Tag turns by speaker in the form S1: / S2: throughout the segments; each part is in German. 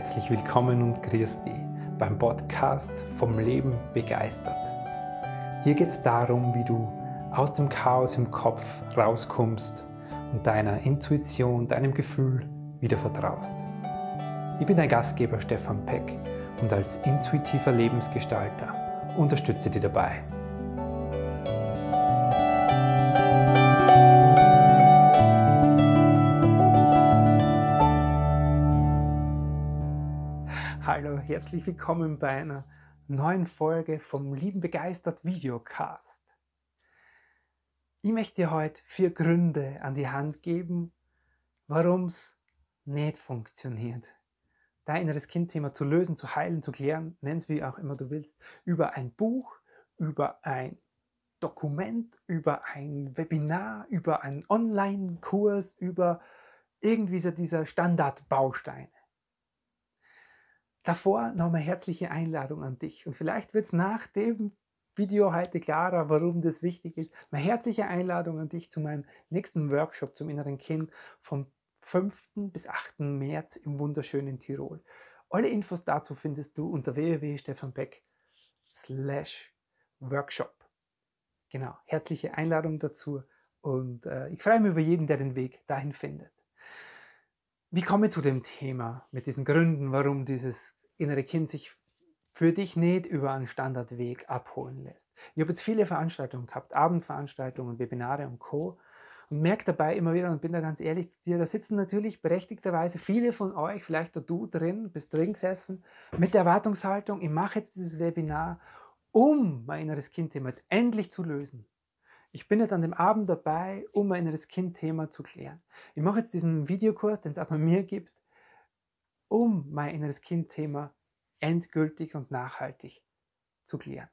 S1: Herzlich willkommen und grüß dich beim Podcast vom Leben begeistert. Hier geht es darum, wie du aus dem Chaos im Kopf rauskommst und deiner Intuition, deinem Gefühl wieder vertraust. Ich bin dein Gastgeber Stefan Peck und als intuitiver Lebensgestalter unterstütze dich dabei. Herzlich willkommen bei einer neuen Folge vom Lieben Begeistert Videocast. Ich möchte dir heute vier Gründe an die Hand geben, warum es nicht funktioniert. Dein inneres Kindthema zu lösen, zu heilen, zu klären, nenn es wie auch immer du willst, über ein Buch, über ein Dokument, über ein Webinar, über einen Online-Kurs, über irgendwie so dieser Standardbausteine. Davor nochmal herzliche Einladung an dich. Und vielleicht wird es nach dem Video heute klarer, warum das wichtig ist. Eine herzliche Einladung an dich zu meinem nächsten Workshop zum inneren Kind vom 5. bis 8. März im wunderschönen Tirol. Alle Infos dazu findest du unter www.stefanbeck slash Workshop. Genau, herzliche Einladung dazu und äh, ich freue mich über jeden, der den Weg dahin findet. Wie komme ich zu dem Thema mit diesen Gründen, warum dieses innere Kind sich für dich nicht über einen Standardweg abholen lässt? Ich habe jetzt viele Veranstaltungen gehabt, Abendveranstaltungen, Webinare und Co. Und merke dabei immer wieder, und bin da ganz ehrlich zu dir, da sitzen natürlich berechtigterweise viele von euch, vielleicht auch du drin, bist drin gesessen, mit der Erwartungshaltung, ich mache jetzt dieses Webinar, um mein inneres Kindthema jetzt endlich zu lösen. Ich bin jetzt an dem Abend dabei, um mein inneres Kind-Thema zu klären. Ich mache jetzt diesen Videokurs, den es auch bei mir gibt, um mein inneres Kind-Thema endgültig und nachhaltig zu klären.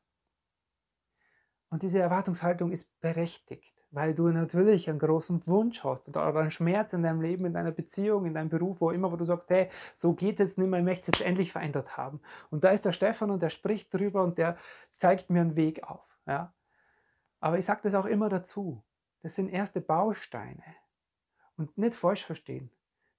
S1: Und diese Erwartungshaltung ist berechtigt, weil du natürlich einen großen Wunsch hast oder einen Schmerz in deinem Leben, in deiner Beziehung, in deinem Beruf, wo immer, wo du sagst, hey, so geht es nicht mehr, ich möchte es jetzt endlich verändert haben. Und da ist der Stefan und der spricht drüber und der zeigt mir einen Weg auf. Ja? Aber ich sage das auch immer dazu. Das sind erste Bausteine. Und nicht falsch verstehen.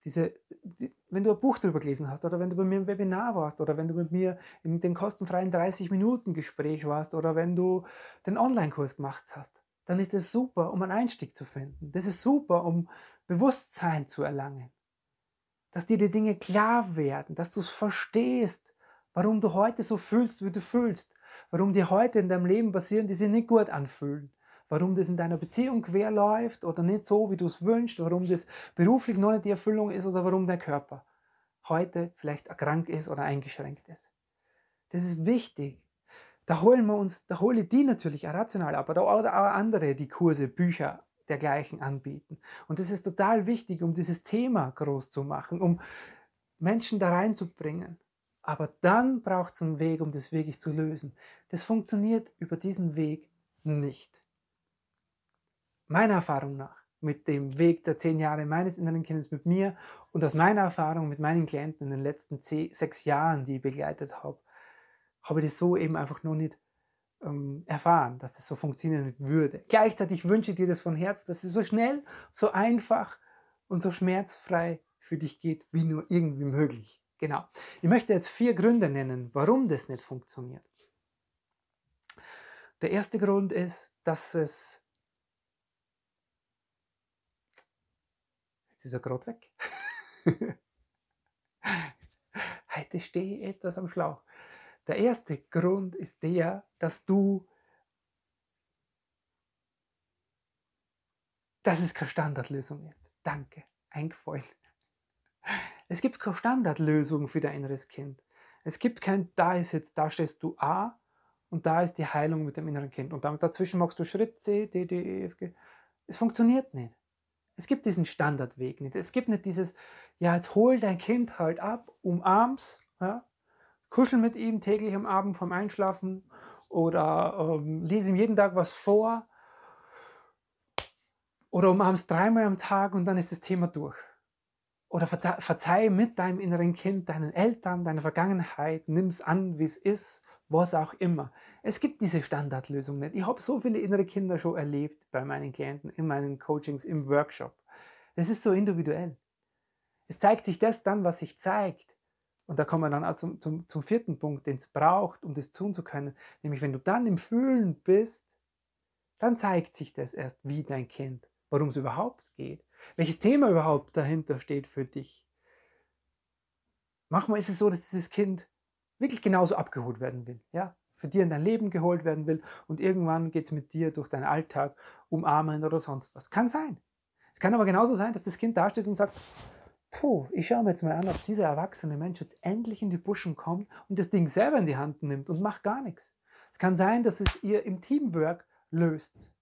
S1: Diese, die, wenn du ein Buch darüber gelesen hast oder wenn du bei mir im Webinar warst oder wenn du mit mir in den kostenfreien 30-Minuten-Gespräch warst oder wenn du den Online-Kurs gemacht hast, dann ist es super, um einen Einstieg zu finden. Das ist super, um Bewusstsein zu erlangen. Dass dir die Dinge klar werden, dass du es verstehst, warum du heute so fühlst, wie du fühlst, warum dir heute in deinem Leben passieren, die sich nicht gut anfühlen, warum das in deiner Beziehung quer läuft oder nicht so, wie du es wünschst, warum das beruflich noch nicht die Erfüllung ist oder warum dein Körper heute vielleicht krank ist oder eingeschränkt ist. Das ist wichtig. Da holen wir uns, da hole ich die natürlich auch rational ab, oder auch andere, die Kurse, Bücher dergleichen anbieten. Und das ist total wichtig, um dieses Thema groß zu machen, um Menschen da reinzubringen. Aber dann braucht es einen Weg, um das wirklich zu lösen. Das funktioniert über diesen Weg nicht. Meiner Erfahrung nach, mit dem Weg der zehn Jahre meines inneren Kindes mit mir und aus meiner Erfahrung mit meinen Klienten in den letzten zehn, sechs Jahren, die ich begleitet habe, habe ich das so eben einfach nur nicht ähm, erfahren, dass das so funktionieren würde. Gleichzeitig wünsche ich dir das von Herzen, dass es so schnell, so einfach und so schmerzfrei für dich geht, wie nur irgendwie möglich. Genau. Ich möchte jetzt vier Gründe nennen, warum das nicht funktioniert. Der erste Grund ist, dass es. Jetzt ist er gerade weg. Heute stehe ich etwas am Schlauch. Der erste Grund ist der, dass du, dass es keine Standardlösung gibt. Danke, eingefallen. Es gibt keine Standardlösung für dein inneres Kind. Es gibt kein, da ist jetzt, da stehst du A und da ist die Heilung mit dem inneren Kind. Und damit dazwischen machst du Schritt C, D, D, E, F, G. Es funktioniert nicht. Es gibt diesen Standardweg nicht. Es gibt nicht dieses, ja, jetzt hol dein Kind halt ab, umarm's, ja, kuschel mit ihm täglich am Abend vorm Einschlafen oder ähm, lese ihm jeden Tag was vor oder umarm's dreimal am Tag und dann ist das Thema durch. Oder verzeih, verzeih mit deinem inneren Kind, deinen Eltern, deiner Vergangenheit, nimm es an, wie es ist, was auch immer. Es gibt diese Standardlösung nicht. Ich habe so viele innere Kinder schon erlebt bei meinen Klienten, in meinen Coachings, im Workshop. Das ist so individuell. Es zeigt sich das dann, was sich zeigt. und da kommen wir dann auch zum, zum, zum vierten Punkt, den es braucht, um das tun zu können, nämlich wenn du dann im Fühlen bist, dann zeigt sich das erst, wie dein Kind, worum es überhaupt geht, welches Thema überhaupt dahinter steht für dich. Manchmal ist es so, dass dieses Kind wirklich genauso abgeholt werden will, ja, für dir in dein Leben geholt werden will und irgendwann geht es mit dir durch deinen Alltag umarmen oder sonst was. Kann sein. Es kann aber genauso sein, dass das Kind dasteht und sagt, puh, ich schaue mir jetzt mal an, ob dieser erwachsene Mensch jetzt endlich in die Buschen kommt und das Ding selber in die Hand nimmt und macht gar nichts. Es kann sein, dass es ihr im Teamwork löst.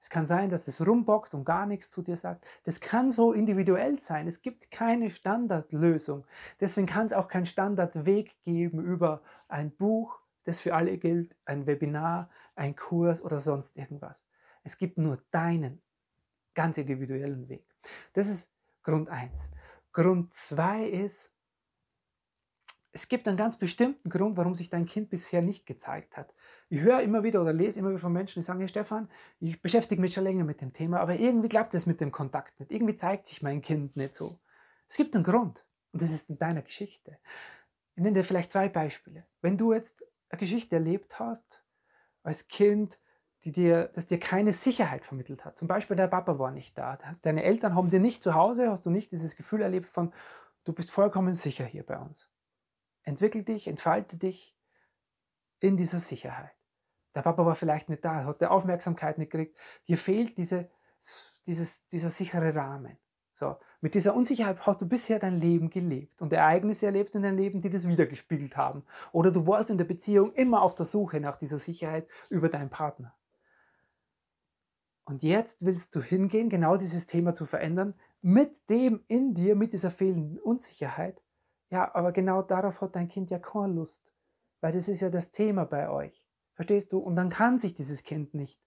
S1: Es kann sein, dass es rumbockt und gar nichts zu dir sagt. Das kann so individuell sein. Es gibt keine Standardlösung. Deswegen kann es auch keinen Standardweg geben über ein Buch, das für alle gilt, ein Webinar, ein Kurs oder sonst irgendwas. Es gibt nur deinen ganz individuellen Weg. Das ist Grund 1. Grund 2 ist, es gibt einen ganz bestimmten Grund, warum sich dein Kind bisher nicht gezeigt hat. Ich höre immer wieder oder lese immer wieder von Menschen, die sagen, hey Stefan, ich beschäftige mich schon länger mit dem Thema, aber irgendwie klappt es mit dem Kontakt nicht. Irgendwie zeigt sich mein Kind nicht so. Es gibt einen Grund und das ist in deiner Geschichte. Ich nenne dir vielleicht zwei Beispiele. Wenn du jetzt eine Geschichte erlebt hast, als Kind, die dir, das dir keine Sicherheit vermittelt hat. Zum Beispiel, der Papa war nicht da. Deine Eltern haben dir nicht zu Hause, hast du nicht dieses Gefühl erlebt von, du bist vollkommen sicher hier bei uns. Entwickel dich, entfalte dich in dieser Sicherheit. Der Papa war vielleicht nicht da, hat die Aufmerksamkeit nicht gekriegt. Dir fehlt diese, dieses, dieser sichere Rahmen. So, mit dieser Unsicherheit hast du bisher dein Leben gelebt und Ereignisse erlebt in deinem Leben, die das wiedergespiegelt haben. Oder du warst in der Beziehung immer auf der Suche nach dieser Sicherheit über deinen Partner. Und jetzt willst du hingehen, genau dieses Thema zu verändern, mit dem in dir, mit dieser fehlenden Unsicherheit. Ja, aber genau darauf hat dein Kind ja keine Lust, weil das ist ja das Thema bei euch. Verstehst du? Und dann kann sich dieses Kind nicht,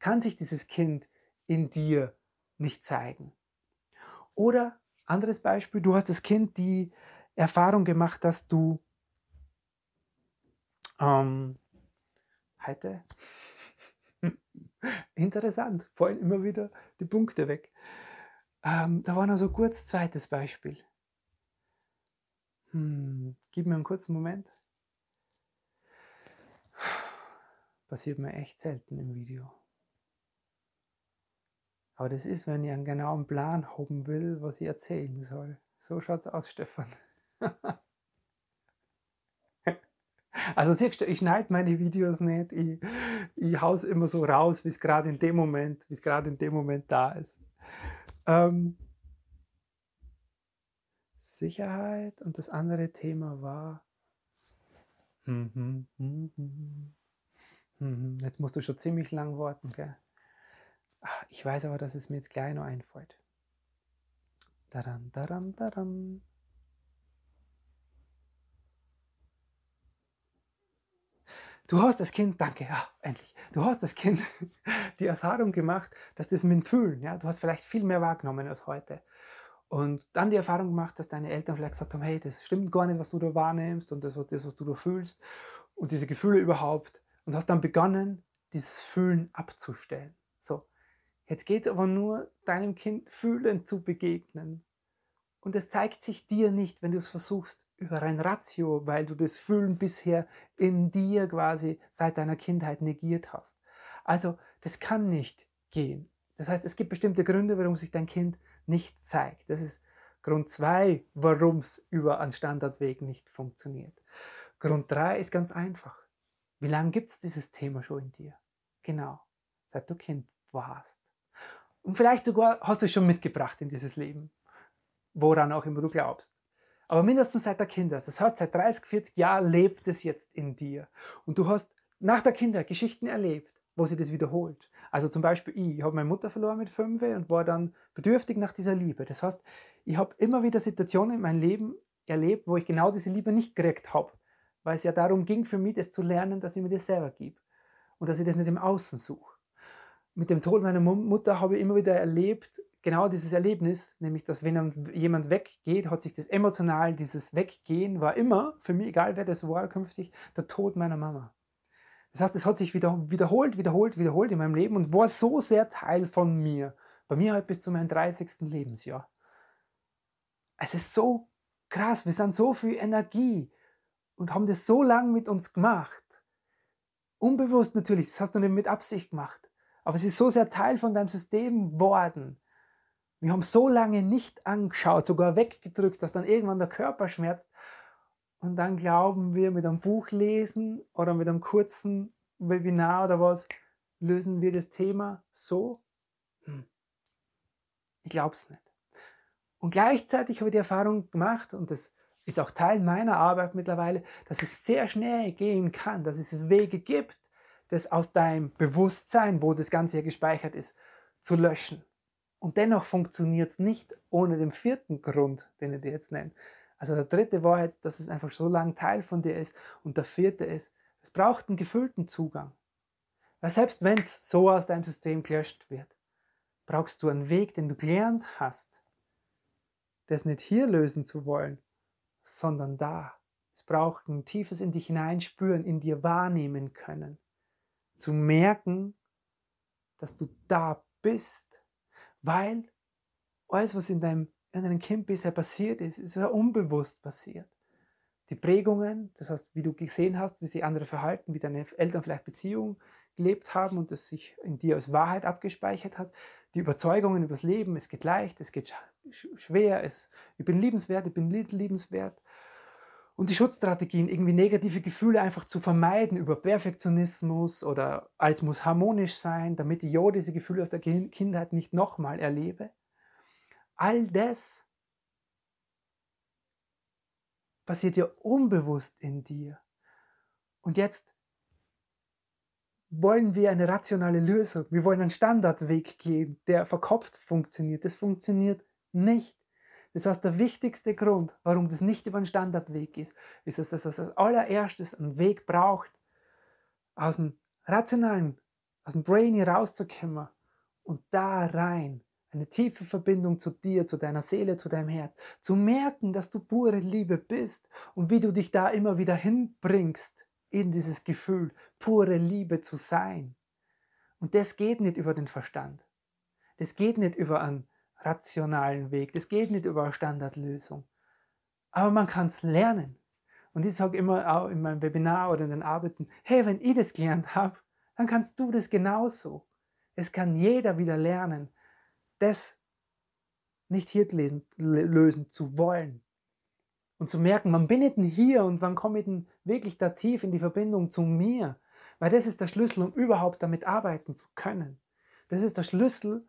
S1: kann sich dieses Kind in dir nicht zeigen. Oder anderes Beispiel, du hast das Kind die Erfahrung gemacht, dass du ähm, heute Interessant, fallen immer wieder die Punkte weg. Ähm, da war noch so kurz zweites Beispiel. Hm, gib mir einen kurzen Moment. Passiert mir echt selten im Video. Aber das ist, wenn ich einen genauen Plan haben will, was ich erzählen soll. So schaut's aus, Stefan. Also siehst du, ich schneide meine Videos nicht, ich, ich haue es immer so raus, wie es gerade in dem Moment, wie es gerade in dem Moment da ist. Ähm, Sicherheit und das andere Thema war. Jetzt musst du schon ziemlich lang warten, gell? Ich weiß aber, dass es mir jetzt gleich noch einfällt. Daran, daran, daran. Du hast das Kind, danke, ja, endlich. Du hast das Kind die Erfahrung gemacht, dass das mit dem Fühlen, ja, du hast vielleicht viel mehr wahrgenommen als heute. Und dann die Erfahrung gemacht, dass deine Eltern vielleicht gesagt haben, hey, das stimmt gar nicht, was du da wahrnimmst und das, was, das, was du da fühlst und diese Gefühle überhaupt. Und hast dann begonnen, dieses Fühlen abzustellen. So, jetzt geht es aber nur, deinem Kind fühlend zu begegnen. Und es zeigt sich dir nicht, wenn du es versuchst, über ein Ratio, weil du das Fühlen bisher in dir quasi seit deiner Kindheit negiert hast. Also das kann nicht gehen. Das heißt, es gibt bestimmte Gründe, warum sich dein Kind nicht zeigt. Das ist Grund 2, warum es über einen Standardweg nicht funktioniert. Grund 3 ist ganz einfach. Wie lange gibt es dieses Thema schon in dir? Genau, seit du Kind warst. Und vielleicht sogar hast du es schon mitgebracht in dieses Leben, woran auch immer du glaubst. Aber mindestens seit der Kindheit. Das heißt, seit 30, 40 Jahren lebt es jetzt in dir. Und du hast nach der Kindheit Geschichten erlebt, wo sie das wiederholt. Also zum Beispiel ich, ich habe meine Mutter verloren mit fünf und war dann bedürftig nach dieser Liebe. Das heißt, ich habe immer wieder Situationen in meinem Leben erlebt, wo ich genau diese Liebe nicht gekriegt habe. Weil es ja darum ging für mich, das zu lernen, dass ich mir das selber gebe. Und dass ich das nicht im Außen suche. Mit dem Tod meiner Mutter habe ich immer wieder erlebt, genau dieses Erlebnis, nämlich dass wenn jemand weggeht, hat sich das emotional, dieses Weggehen war immer, für mich egal wer das war künftig, der Tod meiner Mama. Das heißt, es hat sich wieder, wiederholt, wiederholt, wiederholt in meinem Leben und war so sehr Teil von mir. Bei mir halt bis zu meinem 30. Lebensjahr. Es ist so krass, wir sind so viel Energie und haben das so lange mit uns gemacht. Unbewusst natürlich, das hast du nicht mit Absicht gemacht. Aber es ist so sehr Teil von deinem System geworden. Wir haben so lange nicht angeschaut, sogar weggedrückt, dass dann irgendwann der Körper schmerzt. Und dann glauben wir, mit einem Buch lesen oder mit einem kurzen Webinar oder was, lösen wir das Thema so? Hm. Ich glaube es nicht. Und gleichzeitig habe ich die Erfahrung gemacht, und das ist auch Teil meiner Arbeit mittlerweile, dass es sehr schnell gehen kann, dass es Wege gibt, das aus deinem Bewusstsein, wo das Ganze ja gespeichert ist, zu löschen. Und dennoch funktioniert es nicht ohne den vierten Grund, den ich dir jetzt nenne. Also der dritte war jetzt, dass es einfach so lang Teil von dir ist. Und der vierte ist, es braucht einen gefüllten Zugang. Weil selbst wenn es so aus deinem System gelöscht wird, brauchst du einen Weg, den du gelernt hast, das nicht hier lösen zu wollen, sondern da. Es braucht ein tiefes in dich hineinspüren, in dir wahrnehmen können. Zu merken, dass du da bist. Weil alles, was in deinem, in deinem Kind bisher passiert ist, ist ja unbewusst passiert. Die Prägungen, das heißt, wie du gesehen hast, wie sich andere verhalten, wie deine Eltern vielleicht Beziehungen gelebt haben und das sich in dir als Wahrheit abgespeichert hat, die Überzeugungen über das Leben, es geht leicht, es geht schwer, es, ich bin liebenswert, ich bin liebenswert. Und die Schutzstrategien, irgendwie negative Gefühle einfach zu vermeiden über Perfektionismus oder alles muss harmonisch sein, damit ich ja diese Gefühle aus der Kindheit nicht nochmal erlebe. All das passiert ja unbewusst in dir. Und jetzt wollen wir eine rationale Lösung. Wir wollen einen Standardweg gehen, der verkopft funktioniert. Das funktioniert nicht. Das heißt, der wichtigste Grund, warum das nicht über einen Standardweg ist, ist, dass das als allererstes einen Weg braucht, aus dem rationalen, aus dem Brainy rauszukommen und da rein eine tiefe Verbindung zu dir, zu deiner Seele, zu deinem Herz, zu merken, dass du pure Liebe bist und wie du dich da immer wieder hinbringst in dieses Gefühl, pure Liebe zu sein. Und das geht nicht über den Verstand. Das geht nicht über einen rationalen Weg. Das geht nicht über eine Standardlösung. Aber man kann es lernen. Und ich sage immer auch in meinem Webinar oder in den Arbeiten, hey, wenn ich das gelernt habe, dann kannst du das genauso. Es kann jeder wieder lernen, das nicht hier lesen, lösen zu wollen. Und zu merken, wann bin ich denn hier und wann komme ich denn wirklich da tief in die Verbindung zu mir. Weil das ist der Schlüssel, um überhaupt damit arbeiten zu können. Das ist der Schlüssel,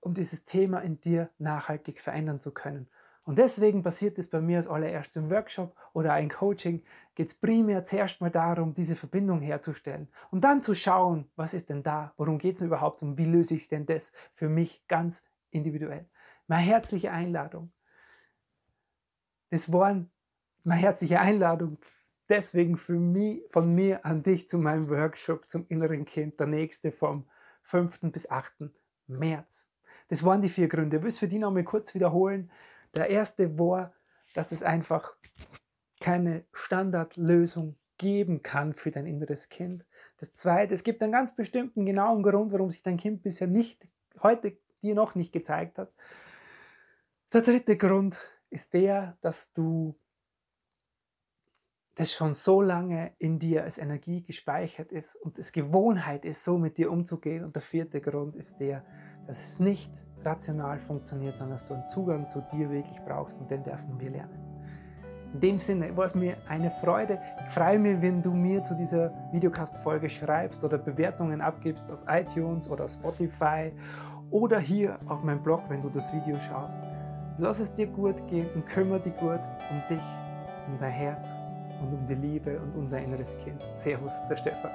S1: um dieses Thema in dir nachhaltig verändern zu können. Und deswegen passiert es bei mir als allererstes im Workshop oder ein Coaching, geht es primär zuerst mal darum, diese Verbindung herzustellen und dann zu schauen, was ist denn da, worum geht es denn überhaupt und wie löse ich denn das für mich ganz individuell. Meine herzliche Einladung. Das war meine herzliche Einladung deswegen für mich, von mir an dich zu meinem Workshop zum inneren Kind, der nächste vom 5. bis 8. März. Das waren die vier Gründe. Ich will es für die noch mal kurz wiederholen. Der erste war, dass es einfach keine Standardlösung geben kann für dein inneres Kind. Das zweite, es gibt einen ganz bestimmten genauen Grund, warum sich dein Kind bisher nicht, heute dir noch nicht gezeigt hat. Der dritte Grund ist der, dass du das schon so lange in dir als Energie gespeichert ist und es Gewohnheit ist, so mit dir umzugehen. Und der vierte Grund ist der, dass es nicht rational funktioniert, sondern dass du einen Zugang zu dir wirklich brauchst und den dürfen wir lernen. In dem Sinne war es mir eine Freude. Ich freue mich, wenn du mir zu dieser Videocast-Folge schreibst oder Bewertungen abgibst auf iTunes oder Spotify oder hier auf meinem Blog, wenn du das Video schaust. Lass es dir gut gehen und kümmere dich gut um dich, um dein Herz und um die Liebe und um dein inneres Kind. Servus, der Stefan.